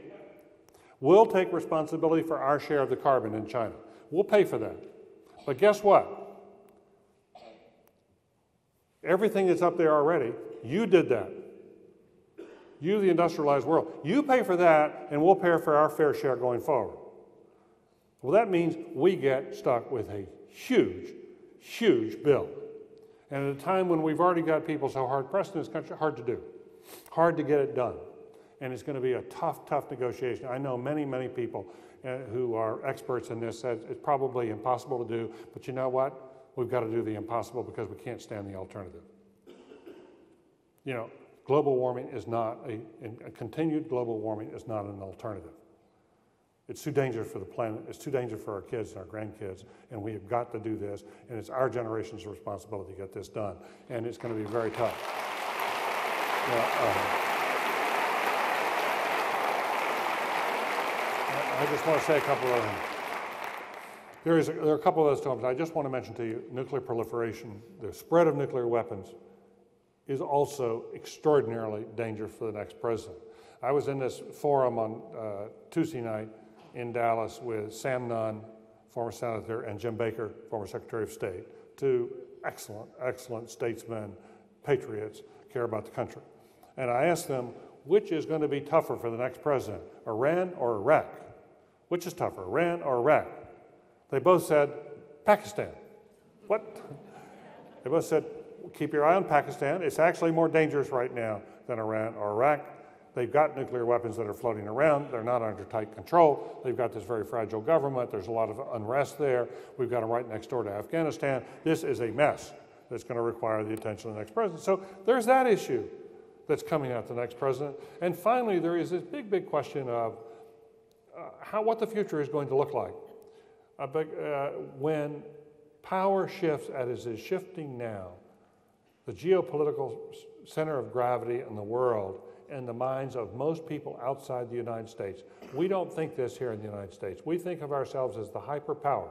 We'll take responsibility for our share of the carbon in China. We'll pay for that. But guess what? Everything that's up there already, you did that. You, the industrialized world. You pay for that, and we'll pay for our fair share going forward. Well, that means we get stuck with a huge, huge bill. And at a time when we've already got people so hard pressed in this country, hard to do, hard to get it done and it's going to be a tough, tough negotiation. I know many, many people uh, who are experts in this said it's probably impossible to do, but you know what? We've got to do the impossible because we can't stand the alternative. You know, global warming is not a, a continued global warming is not an alternative. It's too dangerous for the planet. It's too dangerous for our kids and our grandkids. And we have got to do this. And it's our generation's responsibility to get this done. And it's going to be very tough. uh, I just want to say a couple of things. There, is there are a couple of those topics. I just want to mention to you nuclear proliferation, the spread of nuclear weapons is also extraordinarily dangerous for the next president. I was in this forum on uh, Tuesday night in Dallas with Sam Nunn, former senator, and Jim Baker, former secretary of state, two excellent, excellent statesmen, patriots, care about the country. And I asked them, which is going to be tougher for the next president, Iran or Iraq? Which is tougher, Iran or Iraq? They both said, Pakistan. What? They both said, keep your eye on Pakistan. It's actually more dangerous right now than Iran or Iraq. They've got nuclear weapons that are floating around. They're not under tight control. They've got this very fragile government. There's a lot of unrest there. We've got them right next door to Afghanistan. This is a mess that's going to require the attention of the next president. So there's that issue that's coming at the next president. And finally, there is this big, big question of how, what the future is going to look like. Uh, but, uh, when power shifts as it is shifting now, the geopolitical center of gravity in the world in the minds of most people outside the United States. We don't think this here in the United States. We think of ourselves as the hyperpower.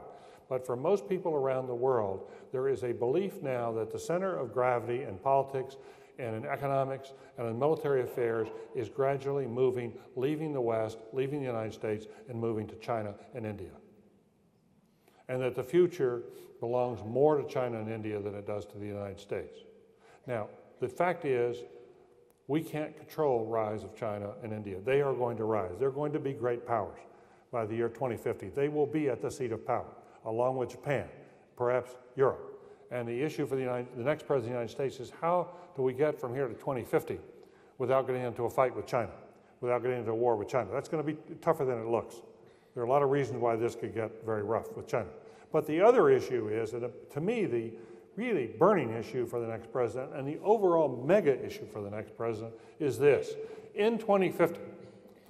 But for most people around the world, there is a belief now that the center of gravity in politics and in economics and in military affairs is gradually moving, leaving the West, leaving the United States, and moving to China and India. And that the future belongs more to China and India than it does to the United States. Now, the fact is, we can't control rise of China and India. They are going to rise. They're going to be great powers by the year 2050. They will be at the seat of power, along with Japan, perhaps Europe. And the issue for the, United, the next president of the United States is how do we get from here to 2050 without getting into a fight with China, without getting into a war with China? That's going to be tougher than it looks. There are a lot of reasons why this could get very rough with China. But the other issue is that, to me, the really burning issue for the next president and the overall mega issue for the next president is this. In 2050,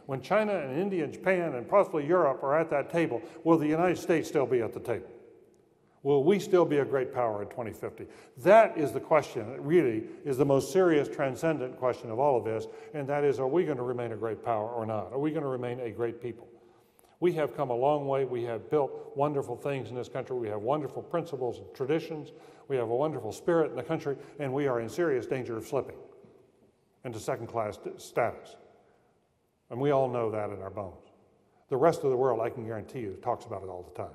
when China and India and Japan and possibly Europe are at that table, will the United States still be at the table? Will we still be a great power in 2050? That is the question that really is the most serious, transcendent question of all of this, and that is are we going to remain a great power or not? Are we going to remain a great people? We have come a long way. We have built wonderful things in this country. We have wonderful principles and traditions. We have a wonderful spirit in the country, and we are in serious danger of slipping into second class status. And we all know that in our bones. The rest of the world, I can guarantee you, talks about it all the time.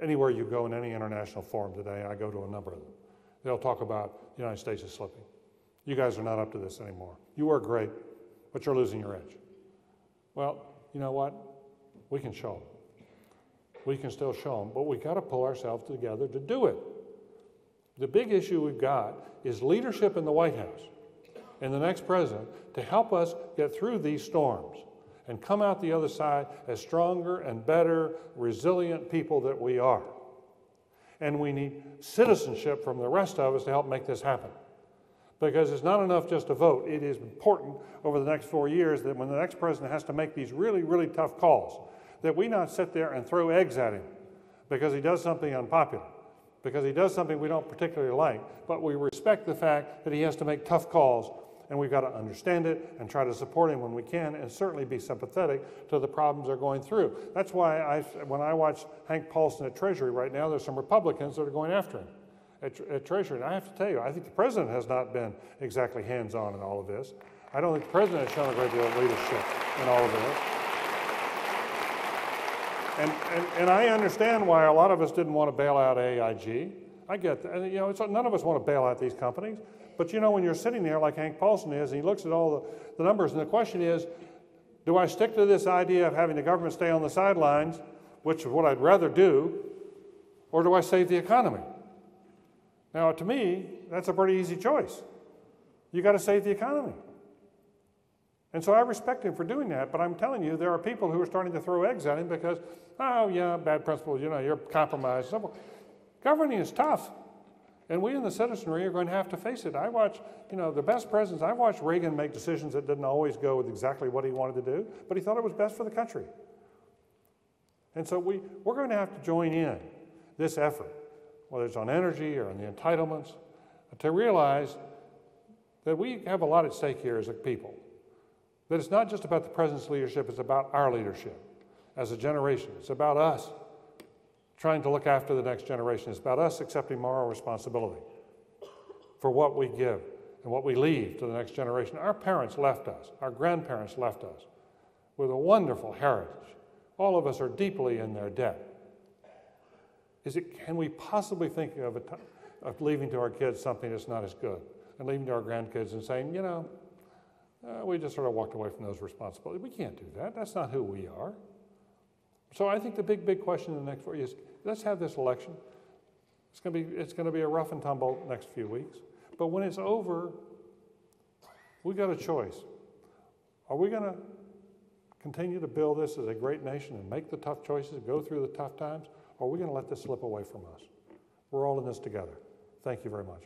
Anywhere you go in any international forum today, I go to a number of them, they'll talk about the United States is slipping. You guys are not up to this anymore. You are great, but you're losing your edge. Well, you know what? We can show them. We can still show them, but we've got to pull ourselves together to do it. The big issue we've got is leadership in the White House and the next president to help us get through these storms and come out the other side as stronger and better, resilient people that we are. And we need citizenship from the rest of us to help make this happen. Because it's not enough just to vote. It is important over the next four years that when the next president has to make these really, really tough calls, that we not sit there and throw eggs at him because he does something unpopular, because he does something we don't particularly like, but we respect the fact that he has to make tough calls and we've got to understand it and try to support him when we can and certainly be sympathetic to the problems they're going through. That's why I, when I watch Hank Paulson at Treasury right now, there's some Republicans that are going after him at, at Treasury. And I have to tell you, I think the president has not been exactly hands on in all of this. I don't think the president has shown a great deal of leadership in all of this. And, and, and I understand why a lot of us didn't want to bail out AIG. I get that. And, you know, none of us want to bail out these companies. But you know, when you're sitting there like Hank Paulson is, and he looks at all the, the numbers, and the question is, do I stick to this idea of having the government stay on the sidelines, which is what I'd rather do, or do I save the economy? Now, to me, that's a pretty easy choice. You got to save the economy. And so I respect him for doing that, but I'm telling you, there are people who are starting to throw eggs at him because, oh, yeah, bad principles, you know, you're compromised. Governing is tough. And we in the citizenry are going to have to face it. I watch, you know, the best presidents, I watched Reagan make decisions that didn't always go with exactly what he wanted to do, but he thought it was best for the country. And so we, we're going to have to join in this effort, whether it's on energy or on the entitlements, to realize that we have a lot at stake here as a people. That it's not just about the president's leadership, it's about our leadership as a generation. It's about us trying to look after the next generation. It's about us accepting moral responsibility for what we give and what we leave to the next generation. Our parents left us, our grandparents left us with a wonderful heritage. All of us are deeply in their debt. Is it, can we possibly think of, a t- of leaving to our kids something that's not as good and leaving to our grandkids and saying, you know, uh, we just sort of walked away from those responsibilities? We can't do that. That's not who we are. So I think the big, big question in the next four years, let's have this election. It's going to be, it's going to be a rough and tumble next few weeks. But when it's over, we got a choice. Are we going to continue to build this as a great nation and make the tough choices, go through the tough times, or are we going to let this slip away from us? We're all in this together. Thank you very much.